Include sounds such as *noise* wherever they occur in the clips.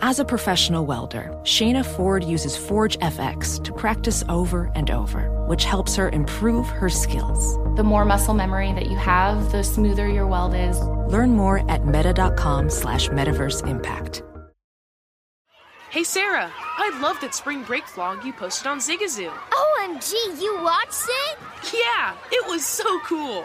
As a professional welder, Shayna Ford uses Forge FX to practice over and over, which helps her improve her skills. The more muscle memory that you have, the smoother your weld is. Learn more at meta.com slash metaverse impact. Hey Sarah, I love that spring break vlog you posted on Zigazoo. OMG, you watched it? Yeah, it was so cool.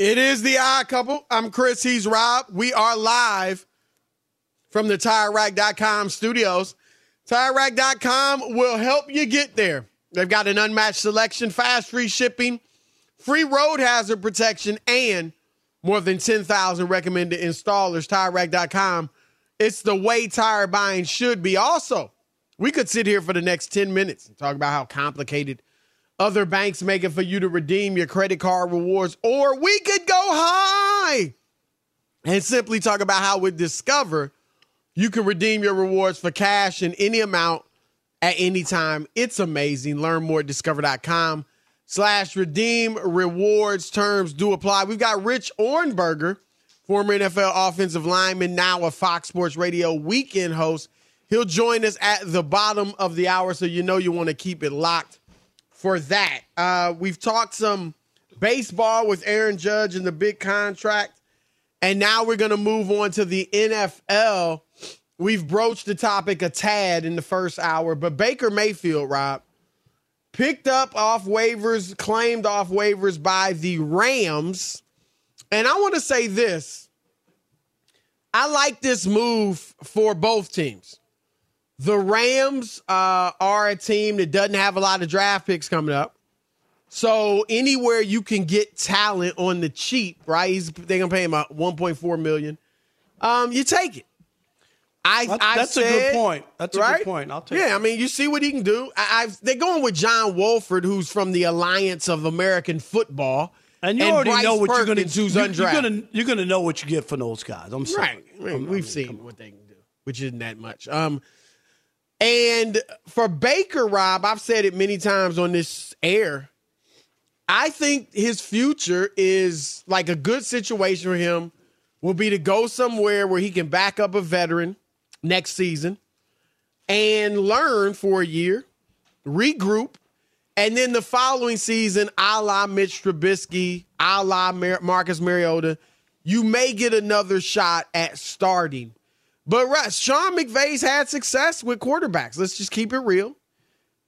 It is the odd couple. I'm Chris. He's Rob. We are live from the TireRack.com studios. TireRack.com will help you get there. They've got an unmatched selection, fast free shipping, free road hazard protection, and more than 10,000 recommended installers. TireRack.com. It's the way tire buying should be. Also, we could sit here for the next 10 minutes and talk about how complicated other banks make it for you to redeem your credit card rewards, or we could go high and simply talk about how with Discover, you can redeem your rewards for cash in any amount at any time. It's amazing. Learn more at discover.com slash redeem rewards. Terms do apply. We've got Rich Ohrnberger, former NFL offensive lineman, now a Fox Sports Radio weekend host. He'll join us at the bottom of the hour, so you know you want to keep it locked for that. Uh, we've talked some baseball with Aaron Judge and the big contract. And now we're going to move on to the NFL. We've broached the topic a tad in the first hour, but Baker Mayfield, Rob, picked up off waivers, claimed off waivers by the Rams. And I want to say this I like this move for both teams. The Rams uh, are a team that doesn't have a lot of draft picks coming up. So anywhere you can get talent on the cheap, right? He's, they're gonna pay him a 1.4 million. Um, you take it. I, that's, I that's said, a good point. That's a right? good point. I'll take. Yeah, it. I mean, you see what he can do. I, I've, they're going with John Wolford, who's from the Alliance of American Football, and you already Bryce know what you're going to do. you. You're going to you're going to know what you get from those guys. I'm sorry. Right. I mean, I'm- we've mean, seen what they can do, which isn't that much. Um, and for Baker, Rob, I've said it many times on this air. I think his future is like a good situation for him will be to go somewhere where he can back up a veteran next season and learn for a year regroup, and then the following season, a la Mitch Trubisky, a la Mar- Marcus Mariota, you may get another shot at starting. But Russ, Sean McVay's had success with quarterbacks. Let's just keep it real.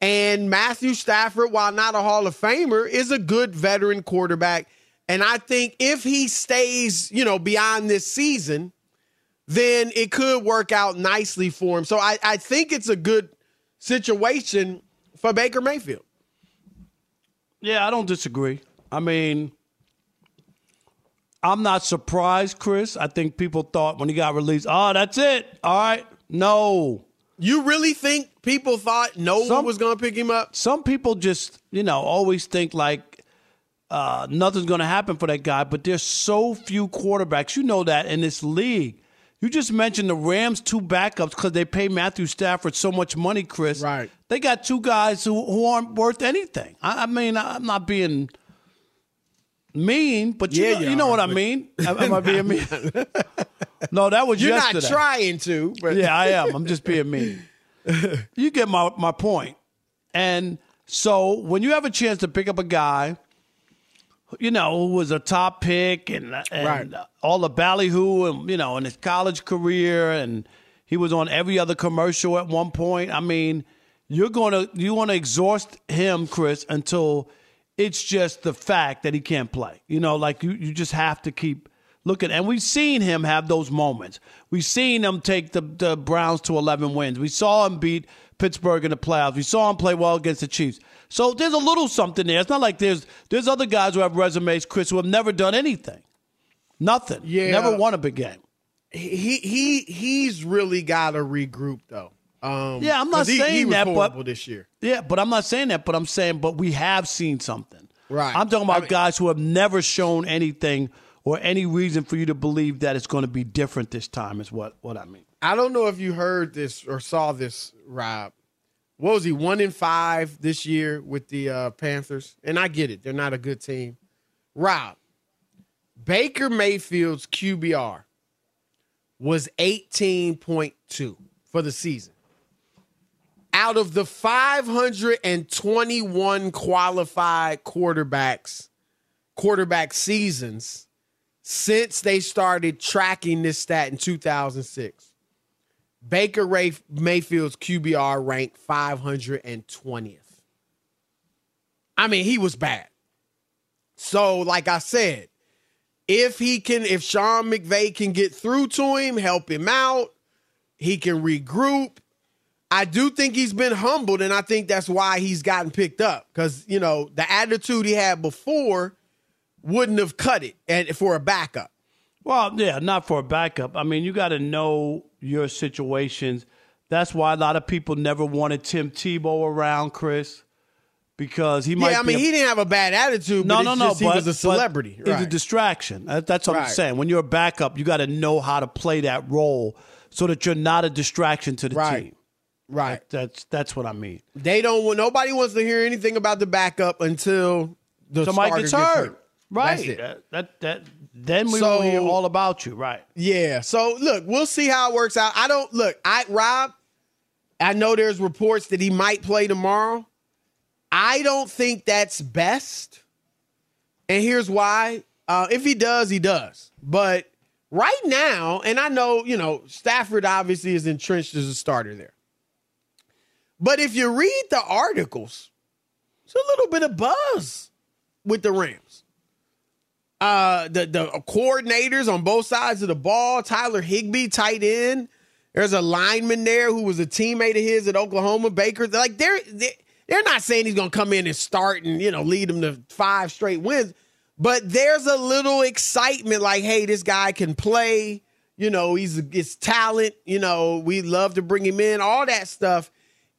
And Matthew Stafford, while not a Hall of Famer, is a good veteran quarterback. And I think if he stays, you know, beyond this season, then it could work out nicely for him. So I, I think it's a good situation for Baker Mayfield. Yeah, I don't disagree. I mean, I'm not surprised, Chris. I think people thought when he got released, oh, that's it. All right. No. You really think people thought no Some- one was going to pick him up? Some people just, you know, always think like uh, nothing's going to happen for that guy, but there's so few quarterbacks. You know that in this league. You just mentioned the Rams' two backups because they pay Matthew Stafford so much money, Chris. Right. They got two guys who, who aren't worth anything. I, I mean, I'm not being mean, but you, Yeah, know, you you know what I mean. *laughs* Am, am I being mean? *laughs* no, that was You're yesterday. not trying to, but Yeah, I am. I'm just being mean. *laughs* you get my, my point. And so when you have a chance to pick up a guy, you know, who was a top pick and, and Right. all the ballyhoo and, you know, in his college career and he was on every other commercial at one point. I mean, you're going to you want to exhaust him, Chris, until it's just the fact that he can't play. You know, like you, you just have to keep looking. And we've seen him have those moments. We've seen him take the, the Browns to 11 wins. We saw him beat Pittsburgh in the playoffs. We saw him play well against the Chiefs. So there's a little something there. It's not like there's there's other guys who have resumes, Chris, who have never done anything. Nothing. Yeah. Never won a big game. he he he's really got to regroup though. Um, Yeah, I'm not he, saying he that, but- this year. Yeah, but I'm not saying that, but I'm saying, but we have seen something. Right. I'm talking about I mean- guys who have never shown anything or any reason for you to believe that it's going to be different this time, is what, what I mean. I don't know if you heard this or saw this, Rob. What was he one in five this year with the uh, Panthers? And I get it; they're not a good team. Rob Baker Mayfield's QBR was eighteen point two for the season. Out of the 521 qualified quarterbacks, quarterback seasons since they started tracking this stat in 2006. Baker Mayfield's QBR ranked 520th. I mean, he was bad. So, like I said, if he can, if Sean McVay can get through to him, help him out, he can regroup. I do think he's been humbled, and I think that's why he's gotten picked up. Because, you know, the attitude he had before wouldn't have cut it and for a backup. Well, yeah, not for a backup. I mean, you got to know your situations. That's why a lot of people never wanted Tim Tebow around, Chris, because he might. Yeah, I mean, a- he didn't have a bad attitude, No, but no, no. just he but, was a celebrity. He's a distraction. That's what I'm saying. When you're a backup, you got to know how to play that role so that you're not a distraction to the Right. team. Right. That's that's what I mean. They don't want nobody wants to hear anything about the backup until the Somebody starter gets gets hurt. Right. That's it. That, that that then we So- will hear all about you. Right. Yeah. So look, we'll see how it works out. I don't look. I Rob. I know there's reports that he might play tomorrow. I don't think that's best, and here's why. Uh, if he does, he does. But right now, and I know you know Stafford obviously is entrenched as a starter there. But if you read the articles, it's a little bit of buzz with the Rams. Uh, the the coordinators on both sides of the ball, Tyler Higbee, tight end. There's a lineman there who was a teammate of his at Oklahoma, Baker. Like they're they- they're not saying he's gonna come in and start and you know lead them to five straight wins, but there's a little excitement like, hey, this guy can play. You know, he's it's talent. You know, we love to bring him in. All that stuff.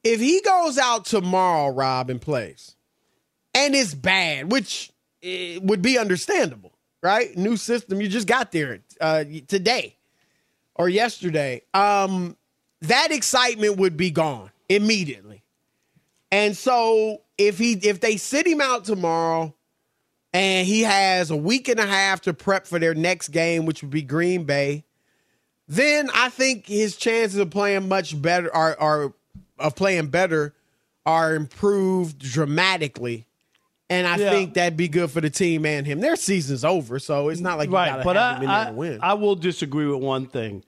If he goes out tomorrow, Rob, and plays, and it's bad, which eh, would be understandable, right? New system, you just got there uh, today or yesterday. Um, that excitement would be gone immediately. And so if he if they sit him out tomorrow and he has a week and a half to prep for their next game, which would be Green Bay, then I think his chances of playing much better are are of playing better are improved dramatically. And I Yeah. think that'd be good for the team and him. Their season's over, so it's not like you right, gotta but have I, him in there I, to win. I will disagree with one thing.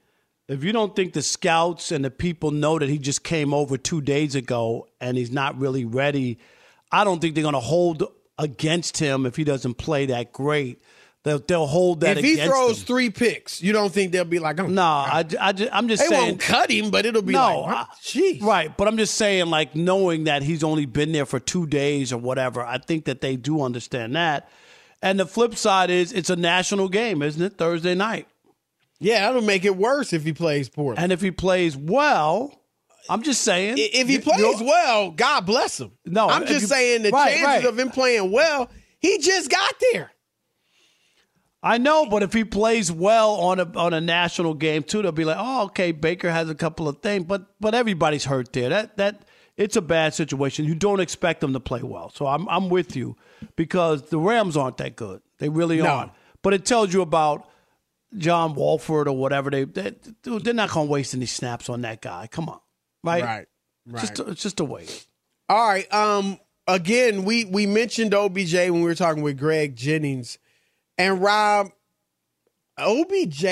If you don't think the scouts and the people know that he just came over two days ago and he's not really ready, I don't think they're going to hold against him if he doesn't play that great. They'll, they'll hold that if he throws him. three picks, you don't think they'll be like, oh, No, I, I, am just they saying. won't cut him, but it'll be no, like, jeez. right. But I'm just saying, like, knowing that he's only been there for two days or whatever, I think that they do understand that. And the flip side is it's a national game, isn't it? Thursday night. Yeah, that'll make it worse if he plays poorly. And if he plays well, I'm just saying. If he plays well, God bless him. No, I'm just you- saying the right, chances right. of him playing well, he just got there. I know, but if he plays well on a on a national game too, they'll be like, oh, okay, Baker has a couple of things, but but everybody's hurt there. That that it's a bad situation. You don't expect them to play well. So I'm I'm with you because the Rams aren't that good. They really No. aren't. But it tells you about John Wolford or whatever. They, they dude, they're not going to waste any snaps on that guy. Come on, right? Right. It's Just it's just a wait. All right. Um. Again, we we mentioned OBJ when we were talking with Greg Jennings and Rob. OBJ,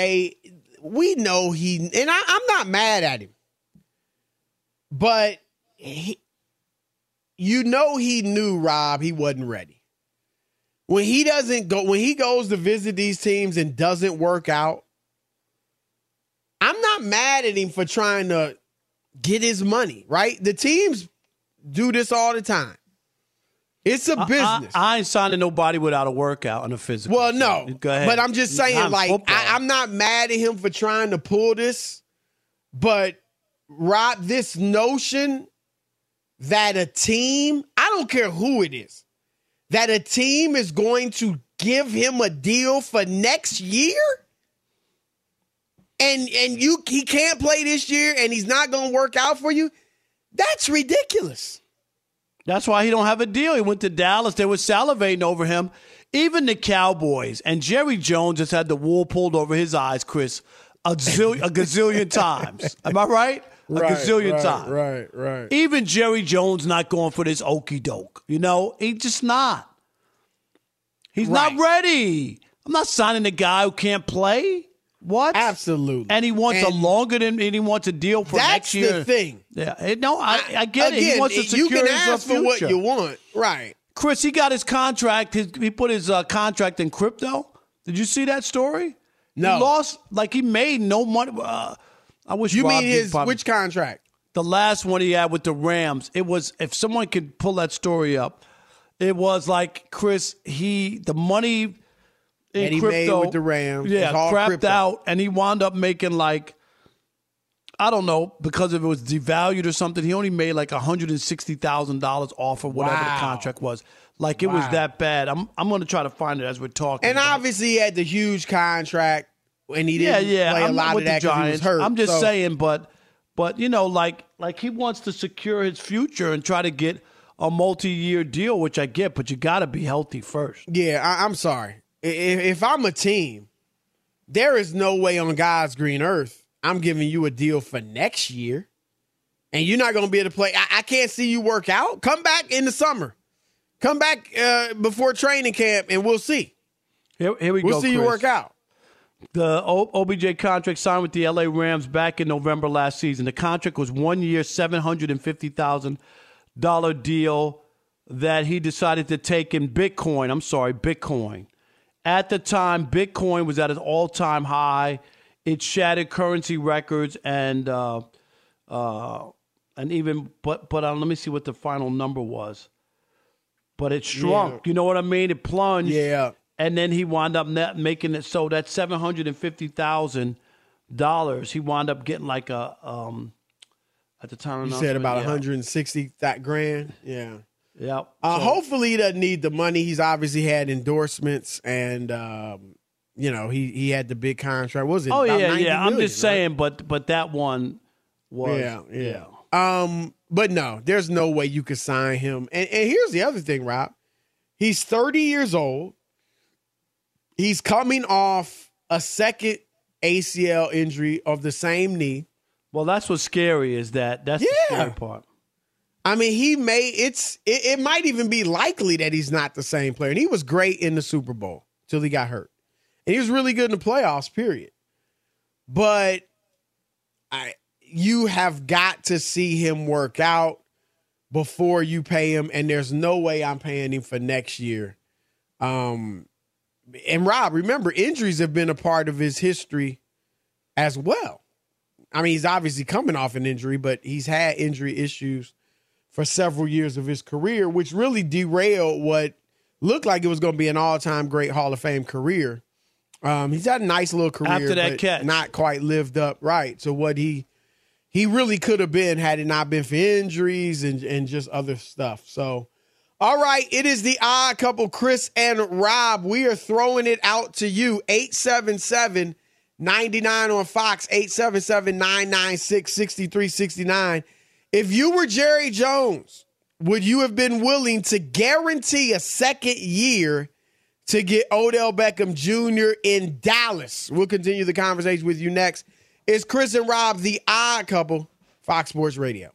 we know he, and I, I'm not mad at him, but he, you know, he knew Rob he wasn't ready. When he doesn't go, when he goes to visit these teams and doesn't work out, I'm not mad at him for trying to get his money, right? The teams do this all the time. It's a I- I- business. I, ain't signing nobody without a workout and a physical. well, no, Go ahead. but I'm just saying, like, football. I, I'm not mad at him for trying to pull this, but Rob, this notion that a team, I don't care who it is, that a team is going to give him a deal for next year, and and you he can't play this year, and he's not going to work out for you. That's ridiculous. That's why he don't have a deal. He went to Dallas. They were salivating over him. Even the Cowboys and Jerry Jones just had the wool pulled over his eyes, Chris, a, zil- a gazillion times. Am I right? A gazillion times. Right, right. Even Jerry Jones not going for this okey doke. You know, he just not. He's not ready. I'm not signing a guy who can't play. What? Absolutely. And he wants a longer than and he wants a deal for next year. That's the thing. Yeah, no, I, I get it. Again, He wants to secure you can his ask for what you want, right? Chris, he got his contract. His, he put his uh, contract in crypto. Did you see that story? No. He lost, like he made no money. Uh, I wish You Rob mean his probably- which contract? the last one he had with the Rams. It was if someone could pull that story up. It was like Chris. He the money in That he made crypto with the Rams Yeah, crapped crypto. out, and he wound up making like. I don't know because if it was devalued or something, he only made like hundred and sixty thousand dollars off of whatever Wow. the contract was. Like it was that bad. I'm I'm going to try to find it as we're talking. And obviously, he had the huge contract, and he yeah, didn't yeah. play a I'm lot with of that because he was hurt. I'm just So, saying, but but you know, like like he wants to secure his future and try to get a multi-year deal, which I get, but you got to be healthy first. Yeah, I, I'm sorry. If, if I'm a team, there is no way on God's green earth I'm giving you a deal for next year, and you're not going to be able to play. I, I can't see you work out. Come back in the summer. Come back uh, before training camp, and we'll see. Here, here we We'll go. see you work out. The O- OBJ contract signed with the LA Rams back in November last season. The contract was one year, seven hundred and fifty thousand dollar deal that he decided to take in Bitcoin. I'm sorry, Bitcoin. At the time, Bitcoin was at an all time high. It shattered currency records and uh, uh, and even but but uh, let me see what the final number was. But it shrunk. Yeah. You know what I mean? It plunged Yeah. and then he wound up net making it so that seven hundred and fifty thousand dollars he wound up getting like a um at the time You said about yeah. 160 that grand. Yeah. Yep. Uh, So- hopefully he doesn't need the money. He's obviously had endorsements and um, you know, he he had the big contract. What was it? oh yeah, 90 yeah. I'm million, just right? saying, but but that one was Yeah, yeah. Um, but no, there's no way you could sign him. And, and here's the other thing, Rob. He's 30 years old. He's coming off a second ACL injury of the same knee. Well, that's what's scary is that that's the scary part. I mean, he may it's it, it might even be likely that he's not the same player. And he was great in the Super Bowl till he got hurt. And he was really good in the playoffs, period. But I you have got to see him work out before you pay him, and there's no way I'm paying him for next year. Um and Rob, remember, injuries have been a part of his history as well. I mean, he's obviously coming off an injury, but he's had injury issues for several years of his career, which really derailed what looked like it was going to be an all-time great Hall of Fame career. Um, he's had a nice little career, After that but catch. not quite lived up right. So what he he really could have been had it not been for injuries and and just other stuff. So, all right, it is the odd couple, Chris and Rob. We are throwing it out to you. 877 99 on Fox, 877 996 6369. If you were Jerry Jones, would you have been willing to guarantee a second year to get Odell Beckham Jr. in Dallas? We'll continue the conversation with you next. It's Chris and Rob, the odd couple, Fox Sports Radio.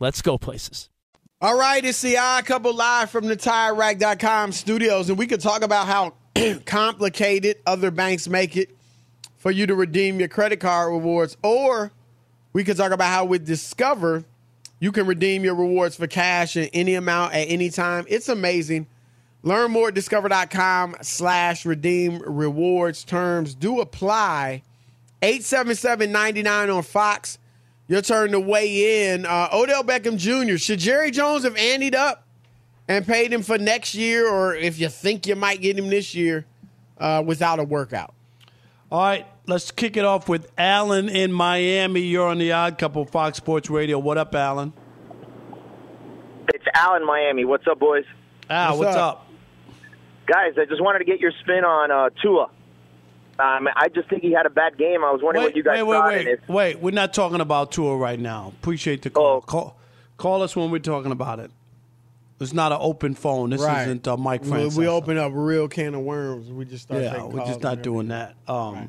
let's go places. All right, it's the odd couple live from the TireRack.com studios, and we could talk about how *clears throat* complicated other banks make it for you to redeem your credit card rewards, or we could talk about how with Discover you can redeem your rewards for cash in any amount at any time. It's amazing. Learn more at discover.com slash redeem rewards. Terms do apply. 877-99 on Fox. Your turn to weigh in. Uh, Odell Beckham Jr. Should Jerry Jones have anteed up and paid him for next year, or if you think you might get him this year uh, without a workout? All right, let's kick it off with Alan in Miami. You're on the Odd Couple Fox Sports Radio. What up, Alan? It's Alan Miami. What's up, boys? Al, what's, what's up? up? Guys, I just wanted to get your spin on uh, Tua. Um, I just think he had a bad game. I was wondering wait, what you guys wait, thought. Wait, wait, wait. We're not talking about Tua right now. Appreciate the call. Oh. Call, call us when we're talking about it. It's not an open phone. This right. isn't uh, Mike Francesa. We, we open up a real can of worms. We just start. Yeah, we're just not doing that. Um, right.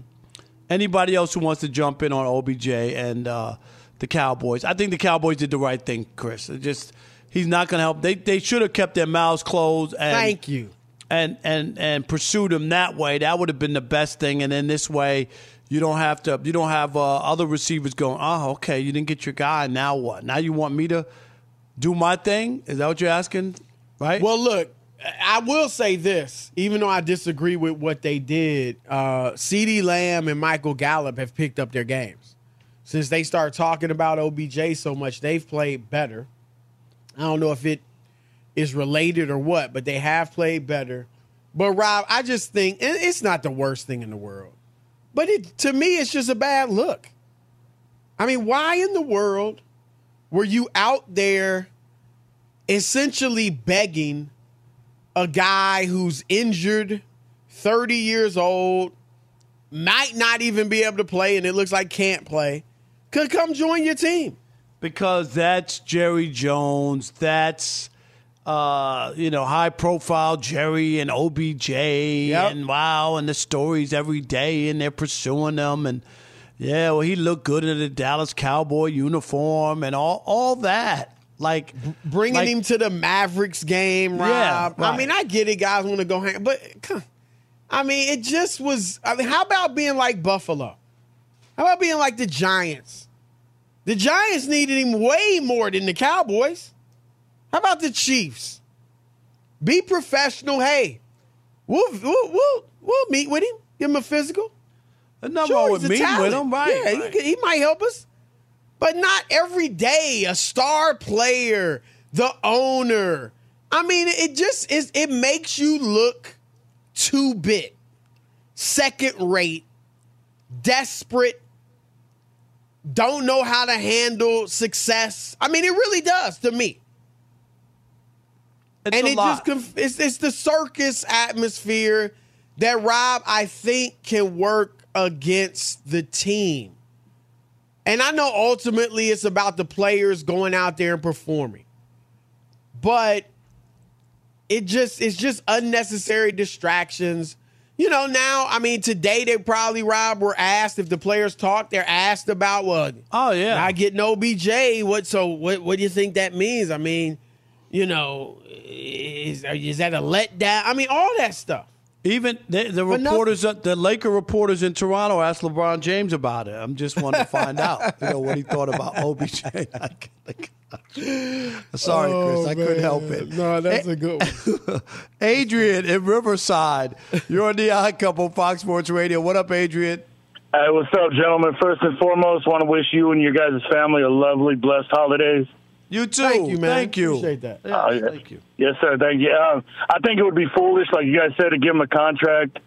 Anybody else who wants to jump in on OBJ and uh, the Cowboys? I think the Cowboys did the right thing, Chris. It just he's not going to help. They they should have kept their mouths closed. And, Thank you and and and pursued him that way, that would have been the best thing. And then this way, you don't have to. You don't have uh, other receivers going. Oh, okay, you didn't get your guy. Now what? Now you want me to do my thing? Is that what you're asking? Right. Well, look. I will say this, even though I disagree with what they did, uh, CeeDee Lamb and Michael Gallup have picked up their games. Since they start talking about OBJ so much, they've played better. I don't know if it is related or what, but they have played better. But Rob, I just think it's not the worst thing in the world. But it to me it's just a bad look. I mean, why in the world were you out there essentially begging a guy who's injured, 30 years old, might not even be able to play and it looks like can't play, could come join your team? Because that's Jerry Jones. That's uh, you know, high profile Jerry and OBJ yep. and wow, and the stories every day, and they're pursuing them. And yeah, well, he looked good in the Dallas Cowboy uniform and all, all that. Like bringing like, him to the Mavericks game, Rob. Yeah, right. I mean, I get it, guys want to go hang, but I mean, it just was. I mean, how about being like Buffalo? How about being like the Giants? The Giants needed him way more than the Cowboys. How about the Chiefs? Be professional. Hey, we'll we'll we'll, we'll meet with him. Give him a physical. Nothing sure, wrong with meeting with him, right? Yeah, right. He, he might help us, but not every day. A star player, the owner. I mean, it just is. It makes you look two bit, second rate, desperate. Don't know how to handle success. I mean, it really does to me. It's and it lot. just it's, it's the circus atmosphere that Rob I think can work against the team. And I know ultimately it's about the players going out there and performing. But it just it's just unnecessary distractions. You know, now, I mean, today they probably, Rob, were asked if the players talked, they're asked about what? Oh, yeah. I get no BJ. What so what what do you think that means? I mean, you know, is, is that a letdown? I mean, all that stuff. Even the, the reporters, uh, the Laker reporters in Toronto asked LeBron James about it. I'm just wanting to find out, you know, what he thought about *laughs* OBJ. *laughs* Sorry, oh, Chris, I man. couldn't help it. No, that's a good one. *laughs* Adrian in Riverside, you're on the Odd Couple, Fox Sports Radio. What up, Adrian? Hey, what's up, gentlemen? First and foremost, want to wish you and your guys' family a lovely, blessed holidays. You too. Thank you, man. Thank you. Appreciate that. Yeah, uh, thank you. Yes, sir. Thank you. Uh, I think it would be foolish, like you guys said, to give him a contract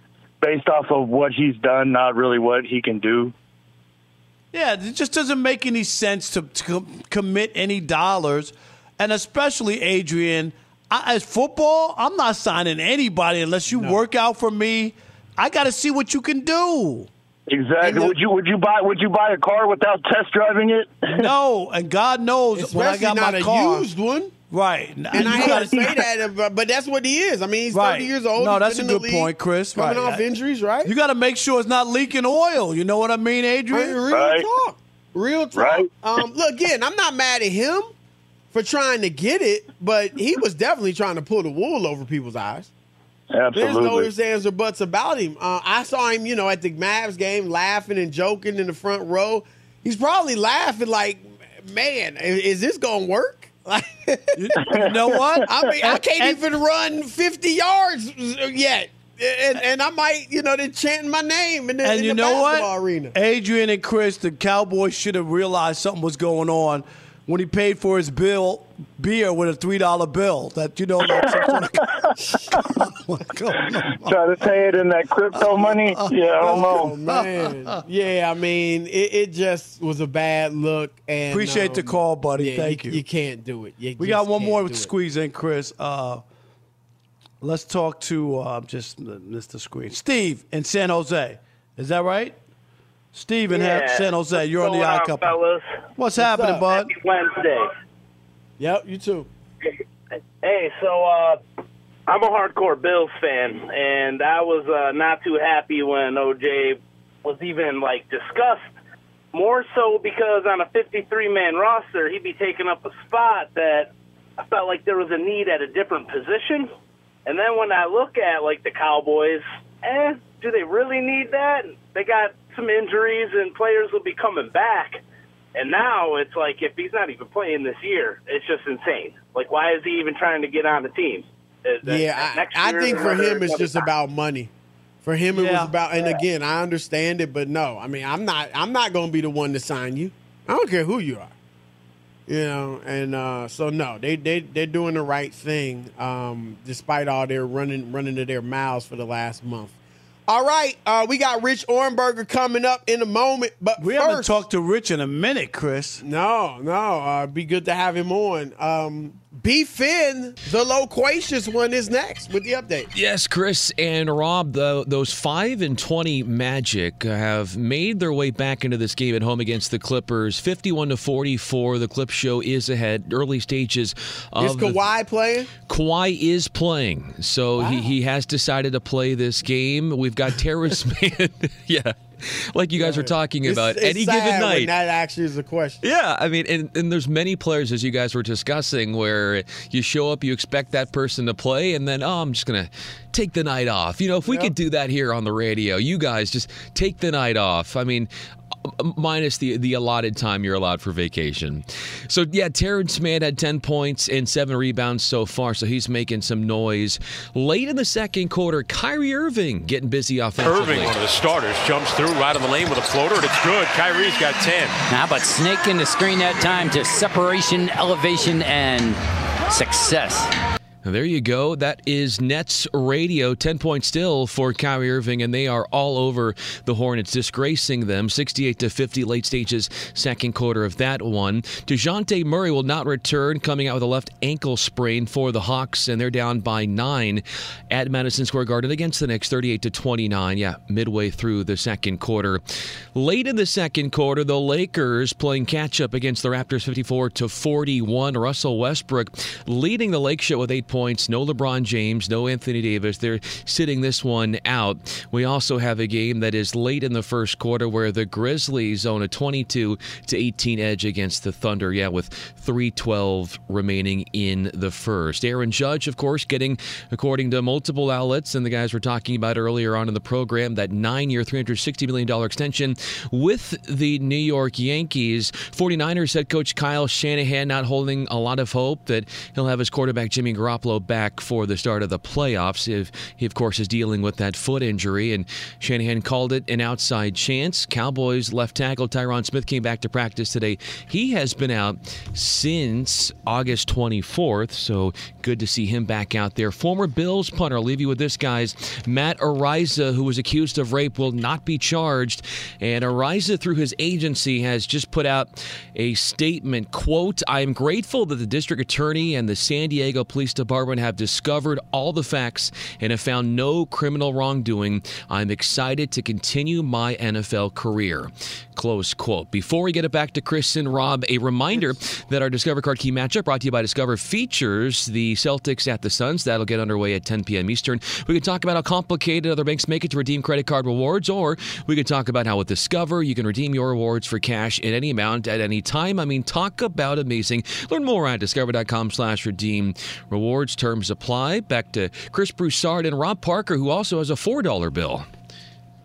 based off of what he's done, not really what he can do. Yeah, it just doesn't make any sense to, to commit any dollars, and especially Adrian. I, as football, I'm not signing anybody unless you no. work out for me. I got to see what you can do. Exactly. Would you would you buy would you buy a car without test driving it? *laughs* No, and God knows when I Especially got not my a used one. right? And I hate to say *laughs* that, but, but that's what he is. I mean, he's Right. 30 years old. No, that's a good league, point, Chris. Coming Right. off injuries, right? You got to make sure it's not leaking oil. You know what I mean, Adrian? Real talk. Real talk. Right. Um, look, again, I'm not mad at him for trying to get it, but he was definitely trying to pull the wool over people's eyes. There's no Absolutely. ifs, ands, or buts about him. Uh, I saw him, you know, at the Mavs game, laughing and joking in the front row. He's probably laughing like, "Man, is this gonna work?" *laughs* Like, you know what? I mean, I can't even run 50 yards yet, and, and I might, you know, they're chanting my name in the, and in you know what? arena. Adrian and Chris, the Cowboys should have realized something was going on when he paid for his bill beer with a three dollar bill. That you know, like some sort of Try to pay it in that crypto money. Yeah, I don't know. *laughs* Oh, man. Yeah, I mean, it, it just was a bad look. And Appreciate the um, call, buddy. yeah, Thank you. You can't do it. You we got one more to squeeze in, Chris. Uh, let's talk to uh, just Mr. the screen. Steve in San Jose. Is that right? Ha- Yeah. San Jose. You're on the What's eye going on, couple. fellas? What's, What's happening, up? bud? Happy Wednesday. Yep, you too. Hey, so uh, I'm a hardcore Bills fan, and I was uh, not too happy when OJ was even like discussed. More so because on a 53 man roster, he'd be taking up a spot that I felt like there was a need at a different position. And then when I look at like the Cowboys, eh, do they really need that? They got some injuries, and players will be coming back. And now it's like if he's not even playing this year, it's just insane. Like, why is he even trying to get on the team? Uh, that- Yeah, that I, I think for him it's just time. about money. For him, it Yeah. was about, and again, I understand it, but no, I mean, I'm not, I'm not going to be the one to sign you. I don't care who you are, you know. And uh, so, no, they they they're doing the right thing, um, despite all their running running to their mouths for the last month. All right, uh, we got Rich Ohrnberger coming up in a moment, but We first, haven't talked to Rich in a minute, Chris. no, no, uh, be good to have him on. Um, B. Finn, the loquacious one, is next with the update. Yes, Chris and Rob, the, those 5 and 20 Magic have made their way back into this game at home against the Clippers. 51 to 44. The Clip Show is ahead. Early stages of Is the- Kawhi playing? Kawhi is playing, so he, he has decided to play this game. We've got Terance *laughs* Man, *laughs* yeah, *laughs* like you guys were talking It's- about. it's Any given night, that actually is a question. yeah, I mean, and, and there's many players as you guys were discussing where you show up, you expect that person to play, and then oh, I'm just gonna take the night off. You know, if we could do that here on the radio, you guys just take the night off. I mean. uh, Minus the the allotted time you're allowed for vacation. So yeah, Terance Mann had 10 points and seven rebounds so far, so he's making some noise. Late in the second quarter, Kyrie Irving getting busy offensively. Irving, one of the starters, jumps through right on the lane with a floater, and it's good. Kyrie's got 10. How about snaking the screen that time to separation, elevation, and success? There you go. That is Nets radio. 10 points still for Kyrie Irving, and they are all over the Hornets, disgracing them. 68 to 50, late stages, second quarter of that one. Dejounte Murray will not return, coming out with a left ankle sprain for the Hawks, and they're down by nine at Madison Square Garden against the Knicks, 38 to 29. Yeah, midway through the second quarter. Late in the second quarter, the Lakers playing catch up against the Raptors, 54 to 41. Russell Westbrook leading the Lake Show with eight points. No LeBron James, no Anthony Davis. They're sitting this one out. We also have a game that is late in the first quarter where the Grizzlies own a 22 to 18 edge against the Thunder. Yeah, with 312 remaining in the first. Aaron Judge, of course, getting, according to multiple outlets, and the guys we're talking about earlier on in the program, that nine year, $360 million extension with the New York Yankees. 49ers head coach Kyle Shanahan not holding a lot of hope that he'll have his quarterback Jimmy Garoppolo back for the start of the playoffs. If he, of course, is dealing with that foot injury, and Shanahan called it an outside chance. Cowboys left tackle Tyron Smith came back to practice today. He has been out since August 24th, so good to see him back out there. Former Bills punter, I'll leave you with this, guys. Matt Araiza, who was accused of rape, will not be charged. And Araiza, through his agency, has just put out a statement, quote, I am grateful that the district attorney and the San Diego Police Department Department have discovered all the facts and have found no criminal wrongdoing. I'm excited to continue my NFL career. Close quote. Before we get it back to Chris and Rob, a reminder that our Discover Card Key matchup brought to you by Discover features the Celtics at the Suns. That'll get underway at 10 p.m. Eastern. We could talk about how complicated other banks make it to redeem credit card rewards, or we could talk about how with Discover you can redeem your rewards for cash in any amount at any time. I mean, talk about amazing. Learn more at discover.com slash redeem rewards. Terms apply. Back to Chris Broussard and Rob Parker, who also has a $4 bill.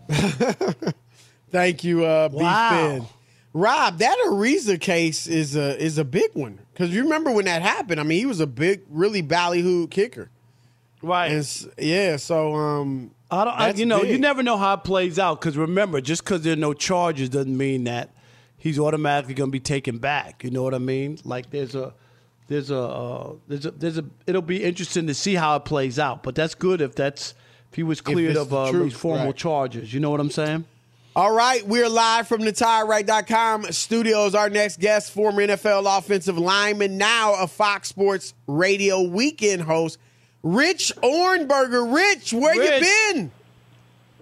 *laughs* Thank you, uh, B Wow. Fin. Rob, that Araiza case is a is a big one because you remember when that happened. I mean, he was a big, really ballyhoo kicker, right? And yeah, so um, I don't. I, you know, you never know how it plays out because remember, just because there are no charges doesn't mean that he's automatically going to be taken back. You know what I mean? Like there's a, there's a, uh, there's a, there's a. It'll be interesting to see how it plays out. But that's good if that's if he was cleared of uh, truth, these formal right. charges. You know what I'm saying? All right, we're live from the TireRack.com studios. Our next guest, former NFL offensive lineman, now a Fox Sports Radio weekend host, Rich Ohrnberger. Rich, where Rich. you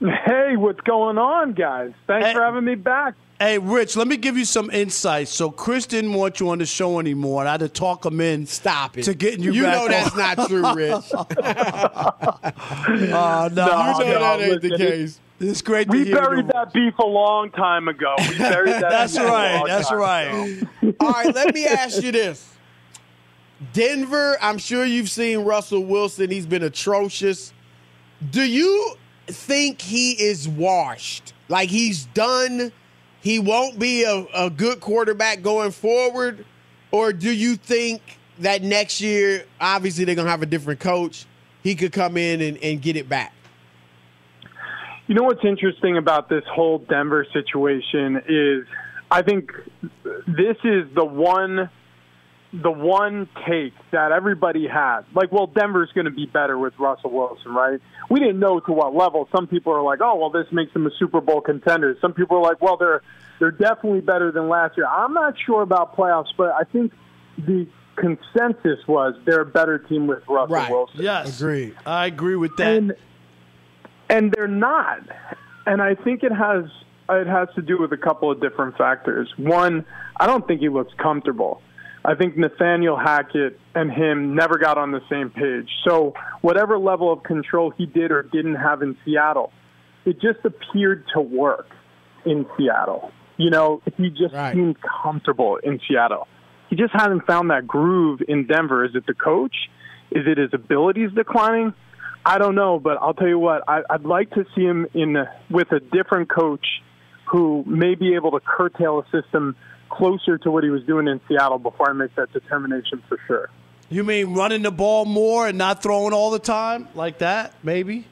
been? Hey, what's going on, guys? Thanks for having me back. Hey, Rich, let me give you some insight. So Chris didn't want you on the show anymore, and I had to talk him in. Stop it. To getting you, You know on. that's not true, Rich. *laughs* Uh, no, No, you know no, that ain't the listen, case. It's great to We buried that beef a long time ago. We *laughs* buried that That's right. That's right. All right, let me ask you this. Denver, I'm sure you've seen Russell Wilson. He's been atrocious. Do you think he is washed? Like he's done? He won't be a, a good quarterback going forward? Or do you think that next year, obviously, they're going to have a different coach? He could come in and, and get it back. You know what's interesting about this whole Denver situation is I think this is the one the one take that everybody had. Like, well, Denver's going to be better with Russell Wilson, right? We didn't know to what level. Some people are like, "Oh, well, this makes them a Super Bowl contender." Some people are like, "Well, they're they're definitely better than last year." I'm not sure about playoffs, but I think the consensus was they're a better team with Russell Wilson. Yes. agree. I agree with that. And, and they're not. And I think it has it has to do with a couple of different factors. One, I don't think he looks comfortable. I think Nathaniel Hackett and him never got on the same page. So whatever level of control he did or didn't have in Seattle, it just appeared to work in Seattle. You know, he just seemed comfortable in Seattle. He just hasn't found that groove in Denver. Is it the coach? Is it his abilities declining? I don't know, but I'll tell you what. I, I'd like to see him in with a different coach who may be able to curtail a system closer to what he was doing in Seattle before I make that determination for sure. You mean running the ball more and not throwing all the time like that? Maybe.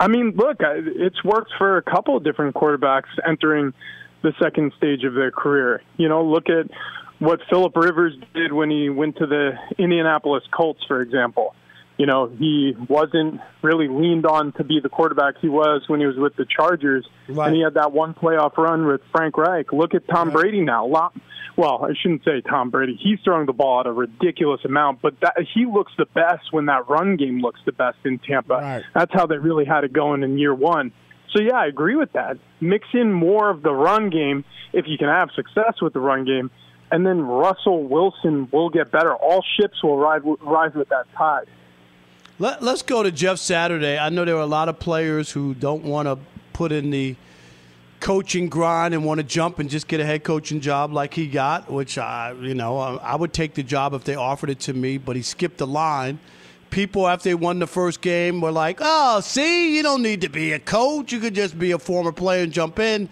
I mean, look, it's worked for a couple of different quarterbacks entering the second stage of their career. You know, look at what Philip Rivers did when he went to the Indianapolis Colts, for example. You know, he wasn't really leaned on to be the quarterback he was when he was with the Chargers, and he had that one playoff run with Frank Reich. Look at Tom Brady now. Lot, well, I shouldn't say Tom Brady. He's throwing the ball at a ridiculous amount, but that, he looks the best when that run game looks the best in Tampa. That's how they really had it going in year one. So yeah, I agree with that. Mix in more of the run game if you can have success with the run game, and then Russell Wilson will get better. All ships will ride rise with that tide. Let, let's go to Jeff Saturday. I know there are a lot of players who don't want to put in the coaching grind and want to jump and just get a head coaching job like he got, which I, you know, I, I would take the job if they offered it to me, but he skipped the line. People after they won the first game were like, "Oh, see, you don't need to be a coach. You could just be a former player and jump in."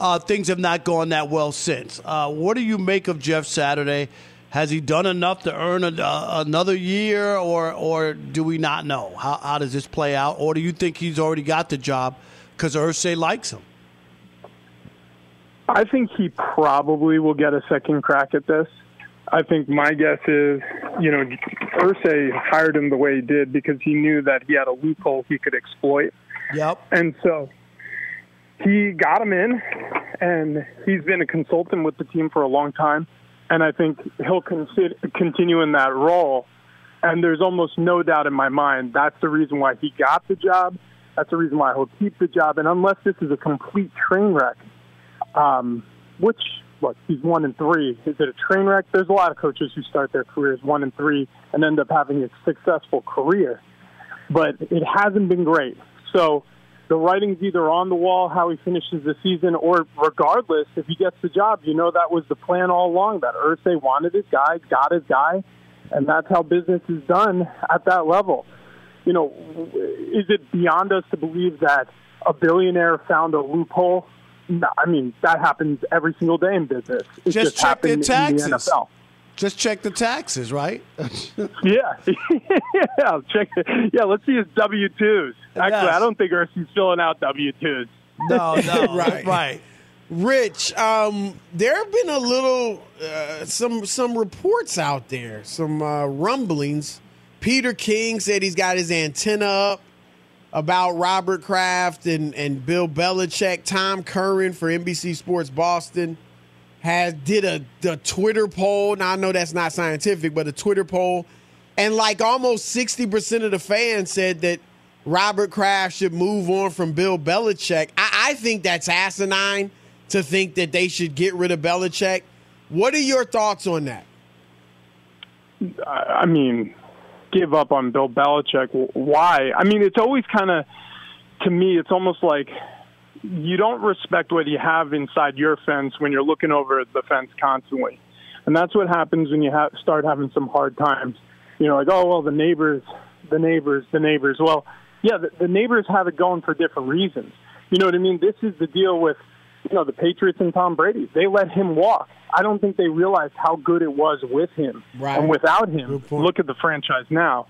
Uh, things have not gone that well since. Uh, what do you make of Jeff Saturday? Has he done enough to earn a, uh, another year, or or do we not know? How, how does this play out? Or do you think he's already got the job because Irsay likes him? I think he probably will get a second crack at this. I think my guess is, you know, Irsay hired him the way he did because he knew that he had a loophole he could exploit. Yep. And so he got him in, and he's been a consultant with the team for a long time. And I think he'll consider, continue in that role. And there's almost no doubt in my mind that's the reason why he got the job. That's the reason why he'll keep the job. And unless this is a complete train wreck, um, which look, he's one and three. Is it a train wreck? There's a lot of coaches who start their careers one and three and end up having a successful career, but it hasn't been great. So the writing's either on the wall how he finishes the season, or regardless, if he gets the job, you know that was the plan all along. That Irsay wanted his guy, got his guy, and that's how business is done at that level. You know, is it beyond us to believe that a billionaire found a loophole no, I mean, that happens every single day in business. Just, just check their taxes. in the NFL. Just check the taxes, right? *laughs* yeah, *laughs* yeah. Check. It. Yeah, let's see his W twos. Actually, Yes. I don't think Irsay's filling out W twos. No, no, *laughs* right, right. Rich, um, there have been a little uh, some some reports out there, some uh, rumblings. Peter King said he's got his antenna up about Robert Kraft and, and Bill Belichick. Tom Curran for NBC Sports Boston has did a the Twitter poll. Now I know that's not scientific, but a Twitter poll, and like almost sixty percent of the fans said that Robert Kraft should move on from Bill Belichick. I, I think that's asinine to think that they should get rid of Belichick. What are your thoughts on that? I I mean, give up on Bill Belichick. Why? I mean, it's always kind of, to me, it's almost like you don't respect what you have inside your fence when you're looking over the fence constantly. And that's what happens when you ha- start having some hard times. You know, like, oh, well, the neighbors, the neighbors, the neighbors. Well, yeah, the, the neighbors have it going for different reasons. You know what I mean? This is the deal with, you know, the Patriots and Tom Brady. They let him walk. I don't think they realized how good it was with him. Right. And without him, look at the franchise now.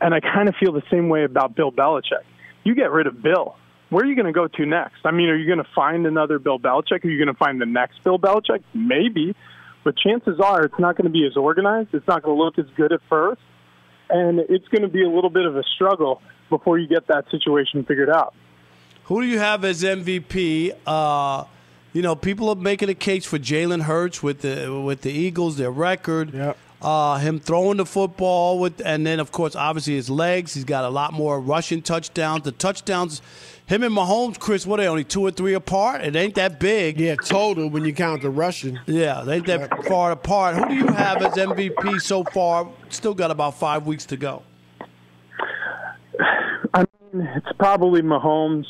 And I kind of feel the same way about Bill Belichick. You get rid of Bill. Where are you going to go to next? I mean, are you going to find another Bill Belichick? Are you going to find the next Bill Belichick? Maybe. But chances are it's not going to be as organized. It's not going to look as good at first. And it's going to be a little bit of a struggle before you get that situation figured out. Who do you have as MVP? Uh, you know, people are making a case for Jalen Hurts with the with the Eagles, their record. Uh, him throwing the football with, and then of course, obviously his legs. He's got a lot more rushing touchdowns. The touchdowns, him and Mahomes, Chris, what are they only two or three apart? It ain't that big. Yeah, total when you count the rushing. Yeah, they ain't that far apart. Who do you have as MVP so far? Still got about five weeks to go. I mean, it's probably Mahomes,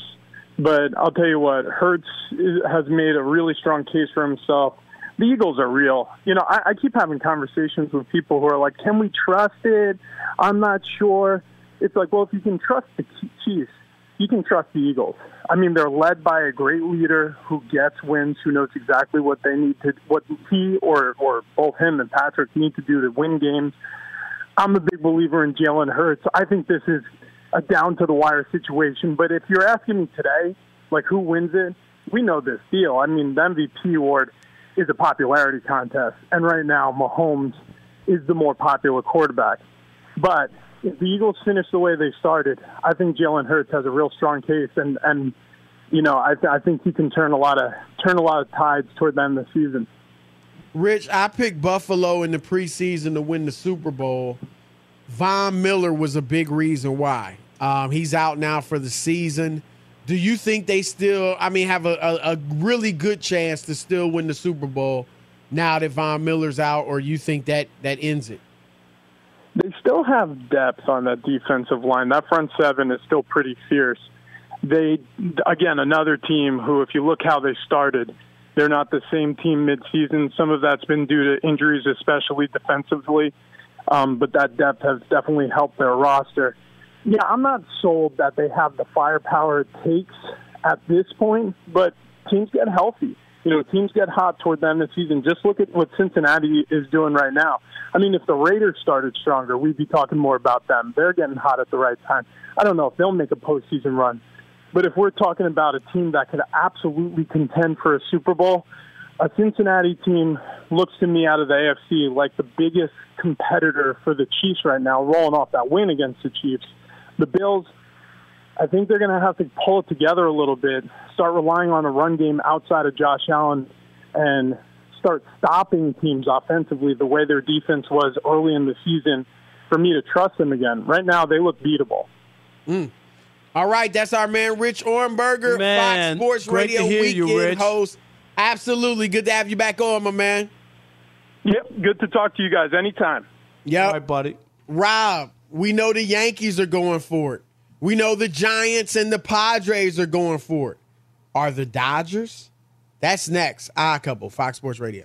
but I'll tell you what, Hurts has made a really strong case for himself. The Eagles are real. You know, I, I keep having conversations with people who are like, "Can we trust it?" I'm not sure. It's like, well, if you can trust the Chiefs, you can trust the Eagles. I mean, they're led by a great leader who gets wins, who knows exactly what they need to, what he or or both him and Patrick need to do to win games. I'm a big believer in Jalen Hurts. I think this is a down to the wire situation. But if you're asking me today, like who wins it, we know this deal. I mean, the MVP award is a popularity contest, and right now Mahomes is the more popular quarterback. But if the Eagles finish the way they started, I think Jalen Hurts has a real strong case, and and you know I, th- I think he can turn a lot of turn a lot of tides toward the end of the season. Rich, I picked Buffalo in the preseason to win the Super Bowl. Von Miller was a big reason why. Um, he's out now for the season. Do you think they still, I mean, have a, a, a really good chance to still win the Super Bowl now that Von Miller's out, or you think that that ends it? Still have depth on that defensive line. That front seven is still pretty fierce. They, again, another team who, if you look how they started, they're not the same team midseason. Some of that's been due to injuries, especially defensively. Um, but that depth has definitely helped their roster. Yeah, I'm not sold that they have the firepower it takes at this point, but teams get healthy. You know, teams get hot toward the end of the season. Just look at what Cincinnati is doing right now. I mean, if the Raiders started stronger, we'd be talking more about them. They're getting hot at the right time. I don't know if they'll make a postseason run, but if we're talking about a team that could absolutely contend for a Super Bowl, a Cincinnati team looks to me out of the AFC like the biggest competitor for the Chiefs right now, rolling off that win against the Chiefs. The Bills, I think they're going to have to pull it together a little bit, start relying on a run game outside of Josh Allen, and start stopping teams offensively the way their defense was early in the season. for me to trust them again. Right now, they look beatable. Mm. All right, that's our man Rich Ohrnberger, Man, Fox Sports great to Radio hear you, weekend Rich. host. Absolutely, good to have you back on, my man. Yep, good to talk to you guys anytime. Yeah, All right, buddy. Rob, we know the Yankees are going for it. We know the Giants and the Padres are going for it. Are the Dodgers? That's next. Odd Couple, Fox Sports Radio.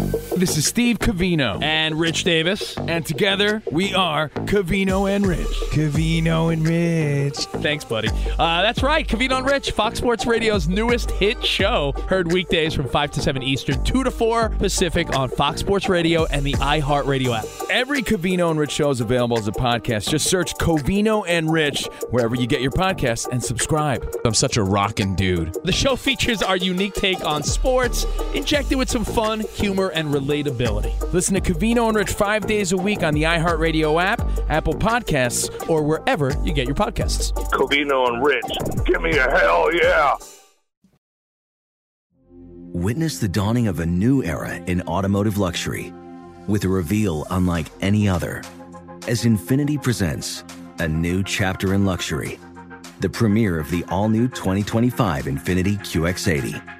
This is Steve Covino and Rich Davis. And together we are Covino and Rich. Covino and Rich. Thanks, buddy. Uh, that's right. Covino and Rich, Fox Sports Radio's newest hit show. Heard weekdays from 5 to 7 Eastern, 2 to 4 Pacific on Fox Sports Radio and the iHeartRadio app. Every Covino and Rich show is available as a podcast. Just search Covino and Rich wherever you get your podcasts and subscribe. I'm such a rockin' dude. The show features our unique take on sports, injected with some fun, humor, and relatability. Listen to Covino and Rich five days a week on the iHeartRadio app, Apple Podcasts, or wherever you get your podcasts. Covino and Rich, give me a hell yeah. Witness the dawning of a new era in automotive luxury with a reveal unlike any other as Infiniti presents a new chapter in luxury, the premiere of the all new 2025 Infiniti QX80.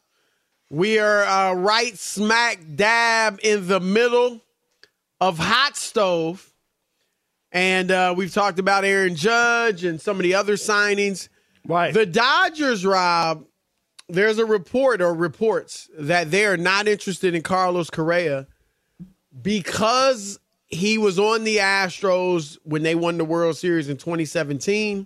We are uh, right smack dab in the middle of hot stove. And uh, we've talked about Aaron Judge and some of the other signings. Right. The Dodgers, Rob, there's a report or reports that they are not interested in Carlos Correa because he was on the Astros when they won the World Series in 2017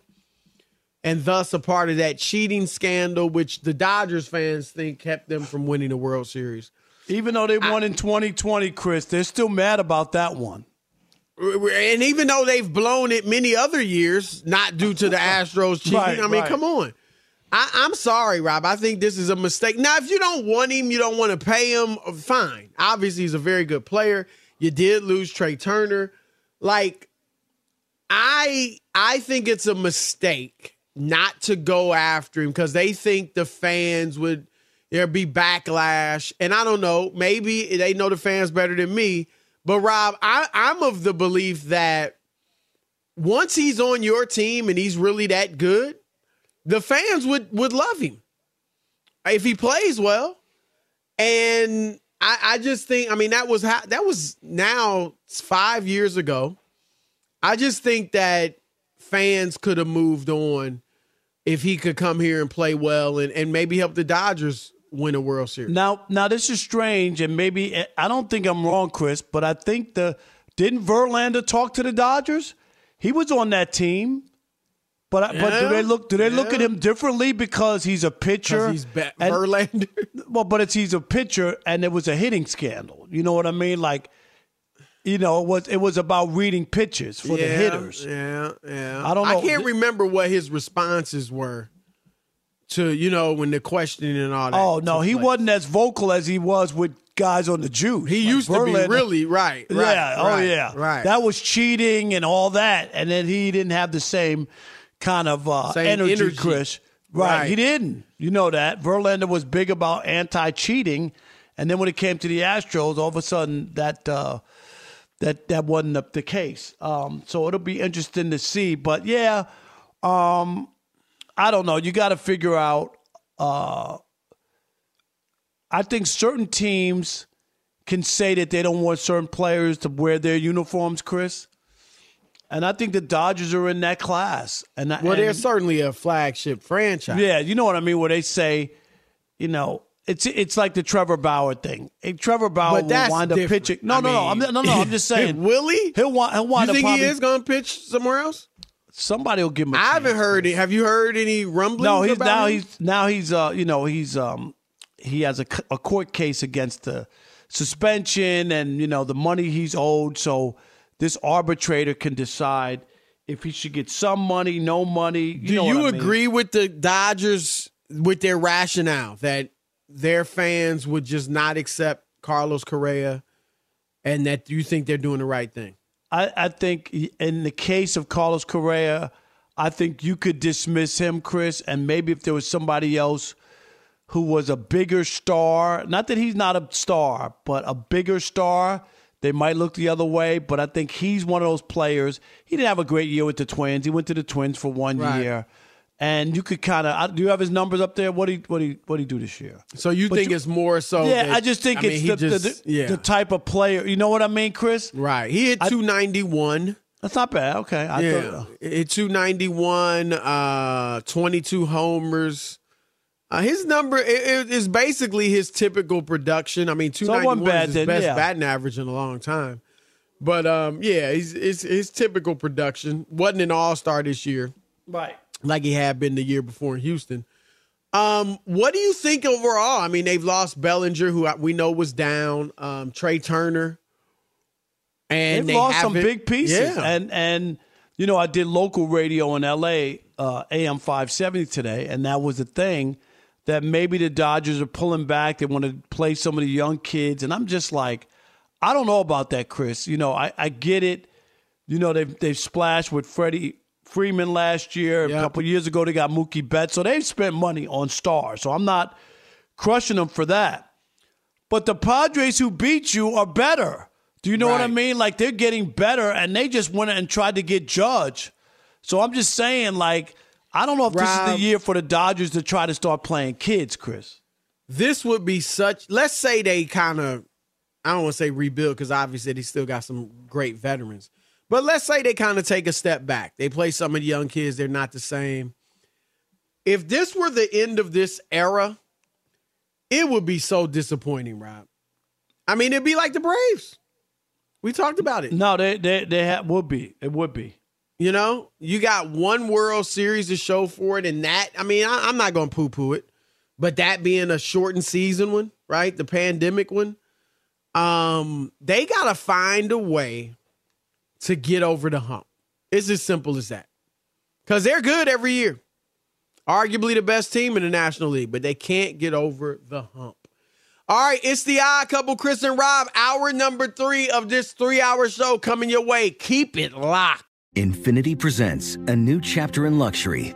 and thus a part of that cheating scandal, which the Dodgers fans think kept them from winning the World Series. Even though they won in 2020, Chris, they're still mad about that one. And even though they've blown it many other years, not due to the Astros *laughs* cheating, Right, I mean, right. come on. I, I'm sorry, Rob. I think this is a mistake. Now, if you don't want him, you don't want to pay him, uh, fine. Obviously, he's a very good player. You did lose Trea Turner. Like, I I think it's a mistake not to go after him because they think the fans would there'd be backlash. And I don't know, maybe they know the fans better than me. But Rob, I, I'm of the belief that once he's on your team and he's really that good, the fans would would love him if he plays well. And I, I just think, I mean, that was how that was now five years ago. I just think that fans could have moved on if he could come here and play well and, and maybe help the Dodgers win a World Series. Now, now this is strange, and maybe eh, I don't think I'm wrong, Chris, but I think the didn't Verlander talk to the Dodgers? He was on that team, but I but do they look do they look at him differently because he's a pitcher? he's Verlander. *laughs* well, but it's he's a pitcher, and it was a hitting scandal. You know what I mean? Like, you know, it was it was about reading pitches for the hitters. Yeah, yeah. I don't know. I can't remember what his responses were to you know when the questioning and all that. Oh no, he place. wasn't as vocal as he was with guys on the juice. He Like used to be really right. right yeah. right, oh yeah. Right. That was cheating and all that, and then he didn't have the same kind of uh, Same energy, energy. Chris. Right. Right. He didn't. You know that Verlander was big about anti-cheating, and then when it came to the Astros, all of a sudden that. Uh, that that wasn't the, the case. Um, so it'll be interesting to see. But yeah, um, I don't know. You got to figure out. Uh, I think certain teams can say that they don't want certain players to wear their uniforms, Chris. And I think the Dodgers are in that class. And I- well, and- they're certainly a flagship franchise. yeah, you know what I mean. Where they say, you know, it's it's like the Trevor Bauer thing. Hey, Trevor Bauer will wind up pitching. No, I no, no. I'm, no, no. I'm just *laughs* saying. Will he? He'll want. He'll wind You up think probably, he is going to pitch somewhere else? Somebody will give him. I haven't heard it. Have you heard any rumblings? No, he's about now him? he's now he's uh you know he's um he has a, a court case against the suspension and you know the money he's owed. So this arbitrator can decide if he should get some money, no money. You Do you I mean. agree with the Dodgers with their rationale that their fans would just not accept Carlos Correa, and that you think they're doing the right thing? I, I think in the case of Carlos Correa, I think you could dismiss him, Chris, and maybe if there was somebody else who was a bigger star, not that he's not a star, but a bigger star, they might look the other way. But I think he's one of those players. He didn't have a great year with the Twins. He went to the Twins for one Right. year. And you could kind of do you have his numbers up there? What he what he what he do this year? So you But think you- it's more so? yeah, that- I just think I it's he the, just- the, the, yeah. the type of player. You know what I mean, Chris? Right. He hit two ninety one. That's not bad. Okay, I yeah, thought, hit two ninety one. Uh, twenty two homers. Uh, his number it, it is basically his typical production. I mean, two So it ninety wasn't one bad is his then, best yeah. batting average in a long time. But um, yeah, he's it's his typical production. wasn't an all star this year right. Like he had been the year before in Houston. Um, what do you think overall? I mean, they've lost Bellinger, who we know was down. Um, Trea Turner, and They've they lost some big pieces. Yeah. And and you know, I did local radio in LA, uh, AM five seventy today, and that was the thing that maybe the Dodgers are pulling back. They want to play some of the young kids, and I'm just like, I don't know about that, Chris. You know, I, I get it. You know, they've they've splashed with Freddie Freeman last year. A couple years ago, they got Mookie Betts, so they've spent money on stars. So I'm not crushing them for that. But the Padres who beat you are better. Do you know what I mean? Like they're getting better, and they just went and tried to get Judge. So I'm just saying, like, I don't know if this is the year for the Dodgers to try to start playing kids, Chris. this would be such. Let's say they kind of, I don't want to say rebuild because obviously they still got some great veterans. But let's say they kind of take a step back. They play some of the young kids. They're not the same. If this were the end of this era, it would be so disappointing, Rob. I mean, it'd be like the Braves. We talked about it. No, they they they ha- would be. It would be. You know, you got one World Series to show for it, and that. I mean, I, I'm not going to poo poo it, but that being a shortened season one, right? The pandemic one. Um, they got to find a way to get over the hump. It's as simple as that. Because they're good every year. Arguably the best team in the National League, but they can't get over the hump. All right, it's the odd couple, Chris and Rob. Hour number three of this three hour show coming your way. Keep it locked. Infiniti presents a new chapter in luxury,